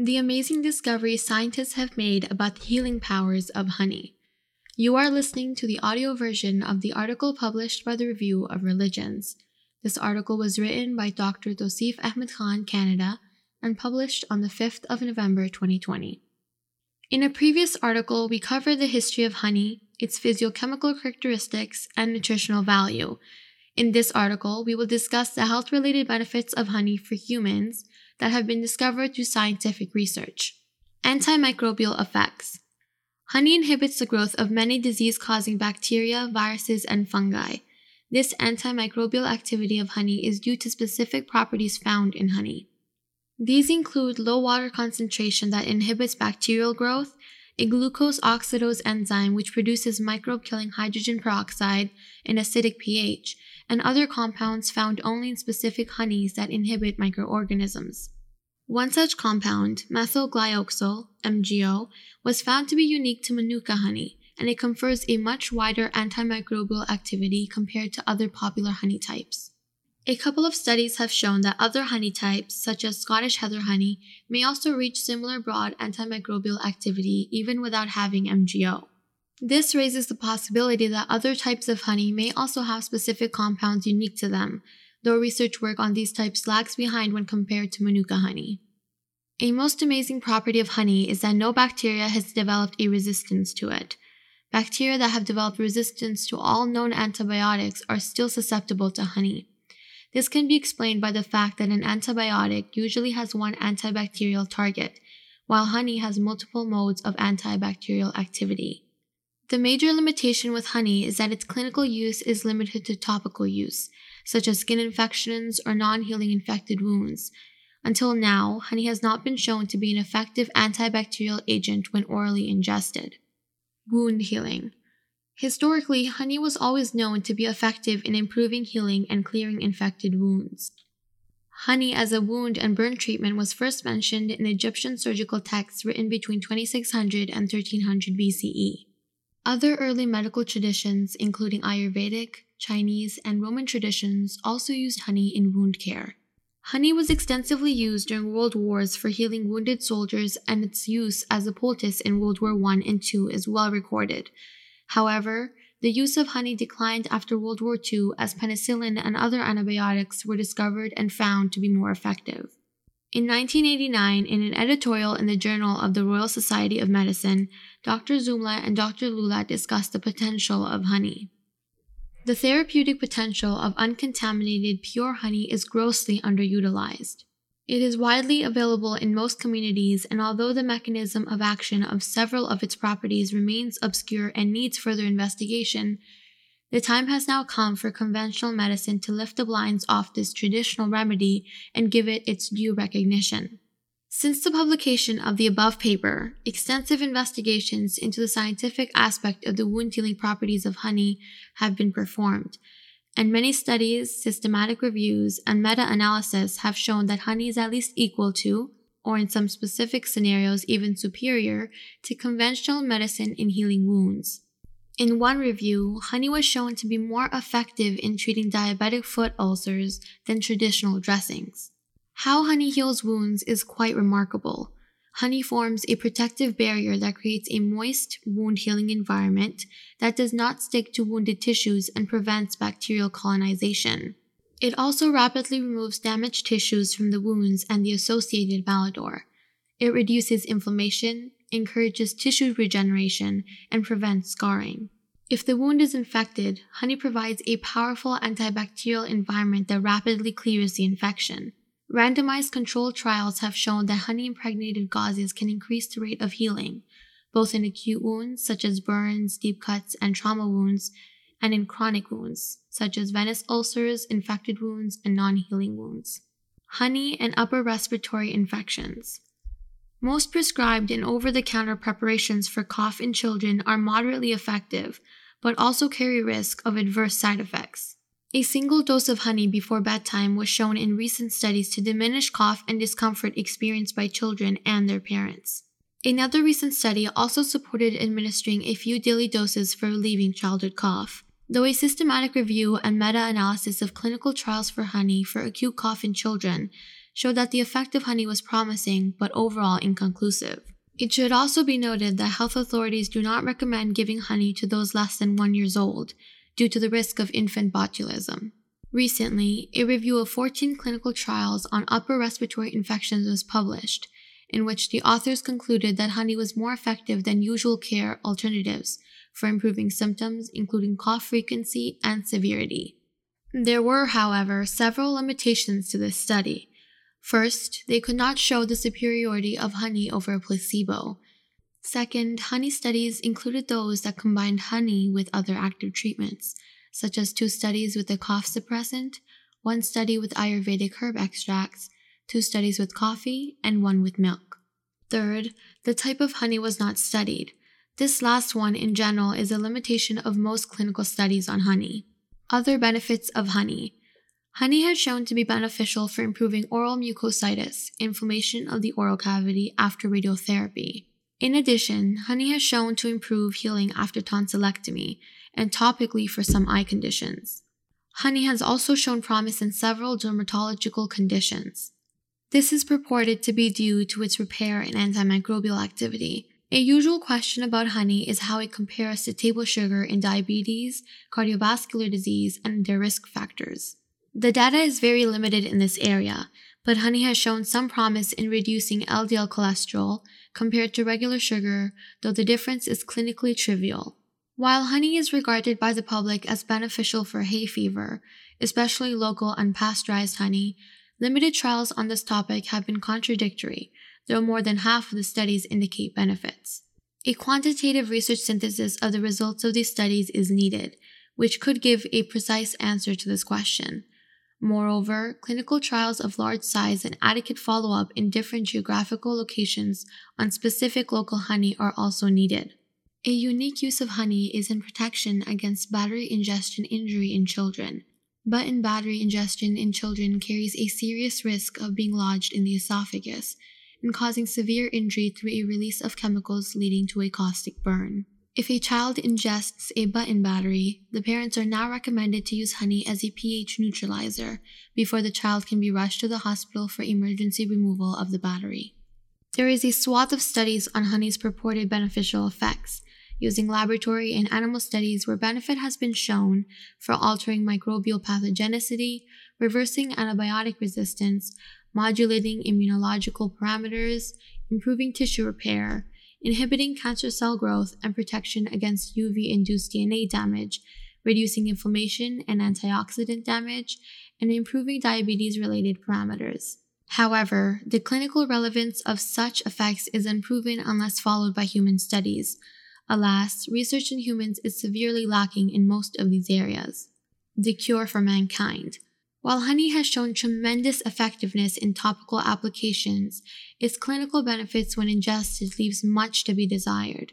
The amazing discoveries scientists have made about the healing powers of honey. You are listening to the audio version of the article published by the Review of Religions. This article was written by Dr. Tauseef Ahmed Khan, Canada, and published on the 5th of November 2020. In a previous article, we covered the history of honey, its physiochemical characteristics, and nutritional value. In this article, we will discuss the health related benefits of honey for humans that have been discovered through scientific research. Antimicrobial effects. Honey inhibits the growth of many disease causing bacteria, viruses, and fungi. This antimicrobial activity of honey is due to specific properties found in honey. These include low water concentration that inhibits bacterial growth, a glucose oxidase enzyme which produces microbe killing hydrogen peroxide, an acidic pH, and other compounds found only in specific honeys that inhibit microorganisms. One such compound, methylglyoxal, MGO, was found to be unique to Manuka honey, and it confers a much wider antimicrobial activity compared to other popular honey types. A couple of studies have shown that other honey types, such as Scottish heather honey, may also reach similar broad antimicrobial activity even without having MGO. This raises the possibility that other types of honey may also have specific compounds unique to them, though research work on these types lags behind when compared to Manuka honey. A most amazing property of honey is that no bacteria has developed a resistance to it. Bacteria that have developed resistance to all known antibiotics are still susceptible to honey. This can be explained by the fact that an antibiotic usually has one antibacterial target, while honey has multiple modes of antibacterial activity. The major limitation with honey is that its clinical use is limited to topical use, such as skin infections or non healing infected wounds. Until now, honey has not been shown to be an effective antibacterial agent when orally ingested. Wound healing. Historically, honey was always known to be effective in improving healing and clearing infected wounds. Honey as a wound and burn treatment was first mentioned in Egyptian surgical texts written between 2600 and 1300 BCE. Other early medical traditions, including Ayurvedic, Chinese, and Roman traditions, also used honey in wound care. Honey was extensively used during world wars for healing wounded soldiers, and its use as a poultice in World War I and II is well recorded, However, the use of honey declined after World War II as penicillin and other antibiotics were discovered and found to be more effective. In 1989, in an editorial in the Journal of the Royal Society of Medicine, Dr. Zumla and Dr. Lulat discussed the potential of honey. The therapeutic potential of uncontaminated pure honey is grossly underutilized. It is widely available in most communities, and although the mechanism of action of several of its properties remains obscure and needs further investigation, the time has now come for conventional medicine to lift the blinds off this traditional remedy and give it its due recognition. Since the publication of the above paper, extensive investigations into the scientific aspect of the wound healing properties of honey have been performed, and many studies, systematic reviews, and meta analysis have shown that honey is at least equal to, or in some specific scenarios even superior, to conventional medicine in healing wounds. In one review, honey was shown to be more effective in treating diabetic foot ulcers than traditional dressings. How honey heals wounds is quite remarkable. Honey forms a protective barrier that creates a moist, wound healing environment that does not stick to wounded tissues and prevents bacterial colonization. It also rapidly removes damaged tissues from the wounds and the associated malodor. It reduces inflammation, encourages tissue regeneration, and prevents scarring. If the wound is infected, honey provides a powerful antibacterial environment that rapidly clears the infection. Randomized controlled trials have shown that honey impregnated gauzes can increase the rate of healing, both in acute wounds such as burns, deep cuts, and trauma wounds, and in chronic wounds such as venous ulcers, infected wounds, and non healing wounds. Honey and upper respiratory infections. Most prescribed and over the counter preparations for cough in children are moderately effective, but also carry risk of adverse side effects. A single dose of honey before bedtime was shown in recent studies to diminish cough and discomfort experienced by children and their parents. Another recent study also supported administering a few daily doses for relieving childhood cough. Though a systematic review and meta analysis of clinical trials for honey for acute cough in children showed that the effect of honey was promising but overall inconclusive. It should also be noted that health authorities do not recommend giving honey to those less than one years old due to the risk of infant botulism. Recently, a review of 14 clinical trials on upper respiratory infections was published, in which the authors concluded that honey was more effective than usual care alternatives for improving symptoms, including cough frequency and severity. There were, however, several limitations to this study. First, they could not show the superiority of honey over a placebo. Second, honey studies included those that combined honey with other active treatments, such as two studies with a cough suppressant, one study with Ayurvedic herb extracts, two studies with coffee, and one with milk. Third, the type of honey was not studied. This last one, in general, is a limitation of most clinical studies on honey. Other benefits of honey. Honey has shown to be beneficial for improving oral mucositis, inflammation of the oral cavity after radiotherapy. In addition, honey has shown to improve healing after tonsillectomy and topically for some eye conditions. Honey has also shown promise in several dermatological conditions. This is purported to be due to its repair and antimicrobial activity, a usual question about honey is how it compares to table sugar in diabetes, cardiovascular disease, and their risk factors. The data is very limited in this area, but honey has shown some promise in reducing LDL cholesterol compared to regular sugar, though the difference is clinically trivial. While honey is regarded by the public as beneficial for hay fever, especially local unpasteurized honey, limited trials on this topic have been contradictory, though more than half of the studies indicate benefits. A quantitative research synthesis of the results of these studies is needed, which could give a precise answer to this question. Moreover, clinical trials of large size and adequate follow up in different geographical locations on specific local honey are also needed. A unique use of honey is in protection against battery ingestion injury in children. Button battery ingestion in children carries a serious risk of being lodged in the esophagus, and causing severe injury through a release of chemicals leading to a caustic burn. If a child ingests a button battery, the parents are now recommended to use honey as a pH neutralizer before the child can be rushed to the hospital for emergency removal of the battery. There is a swath of studies on honey's purported beneficial effects, using laboratory and animal studies where benefit has been shown for altering microbial pathogenicity, reversing antibiotic resistance, modulating immunological parameters, improving tissue repair, inhibiting cancer cell growth and protection against UV induced DNA damage, reducing inflammation and antioxidant damage, and improving diabetes related parameters. However, the clinical relevance of such effects is unproven unless followed by human studies. Alas, research in humans is severely lacking in most of these areas. The cure for mankind. While honey has shown tremendous effectiveness in topical applications, its clinical benefits when ingested leaves much to be desired.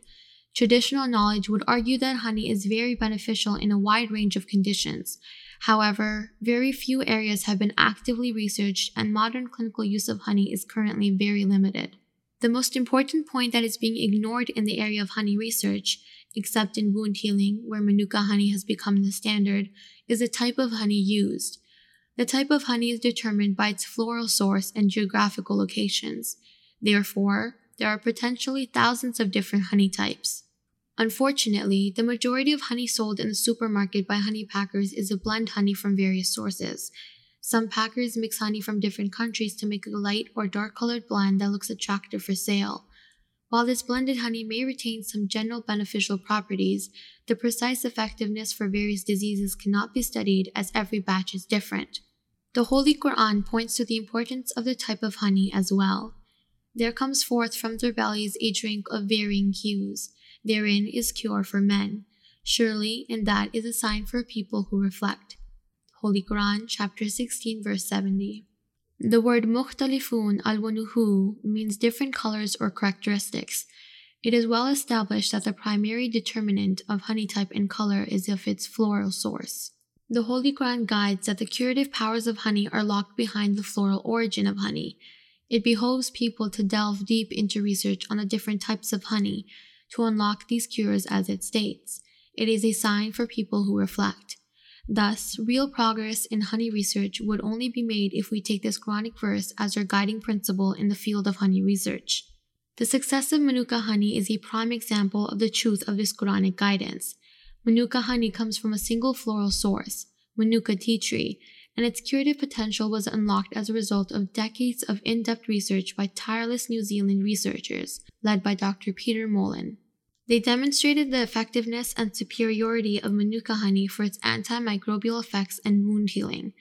Traditional knowledge would argue that honey is very beneficial in a wide range of conditions. However, very few areas have been actively researched and modern clinical use of honey is currently very limited. The most important point that is being ignored in the area of honey research, except in wound healing, where Manuka honey has become the standard, is the type of honey used. The type of honey is determined by its floral source and geographical locations. Therefore, there are potentially thousands of different honey types. Unfortunately, the majority of honey sold in the supermarket by honey packers is a blend honey from various sources. Some packers mix honey from different countries to make a light or dark colored blend that looks attractive for sale. While this blended honey may retain some general beneficial properties, the precise effectiveness for various diseases cannot be studied as every batch is different. The Holy Quran points to the importance of the type of honey as well. There comes forth from their bellies a drink of varying hues. Therein is cure for men. Surely, and that is a sign for people who reflect. Holy Quran, chapter 16, verse 70. The word mukhtalifun al means different colors or characteristics. It is well established that the primary determinant of honey type and color is of its floral source. The Holy Quran guides that the curative powers of honey are locked behind the floral origin of honey. It behoves people to delve deep into research on the different types of honey to unlock these cures as it states. It is a sign for people who reflect. Thus, real progress in honey research would only be made if we take this Quranic verse as our guiding principle in the field of honey research. The success of Manuka honey is a prime example of the truth of this Quranic guidance. Manuka honey comes from a single floral source, Manuka tea tree, and its curative potential was unlocked as a result of decades of in depth research by tireless New Zealand researchers, led by Dr. Peter Molan. They demonstrated the effectiveness and superiority of Manuka honey for its antimicrobial effects and wound healing.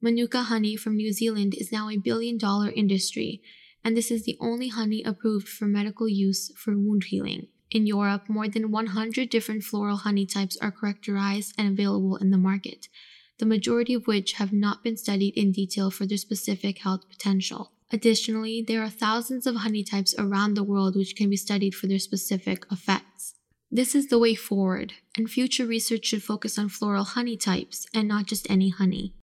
Manuka honey from New Zealand is now a billion dollar industry, and this is the only honey approved for medical use for wound healing. In Europe, more than 100 different floral honey types are characterized and available in the market, the majority of which have not been studied in detail for their specific health potential. Additionally, there are thousands of honey types around the world which can be studied for their specific effects. This is the way forward, and future research should focus on floral honey types and not just any honey.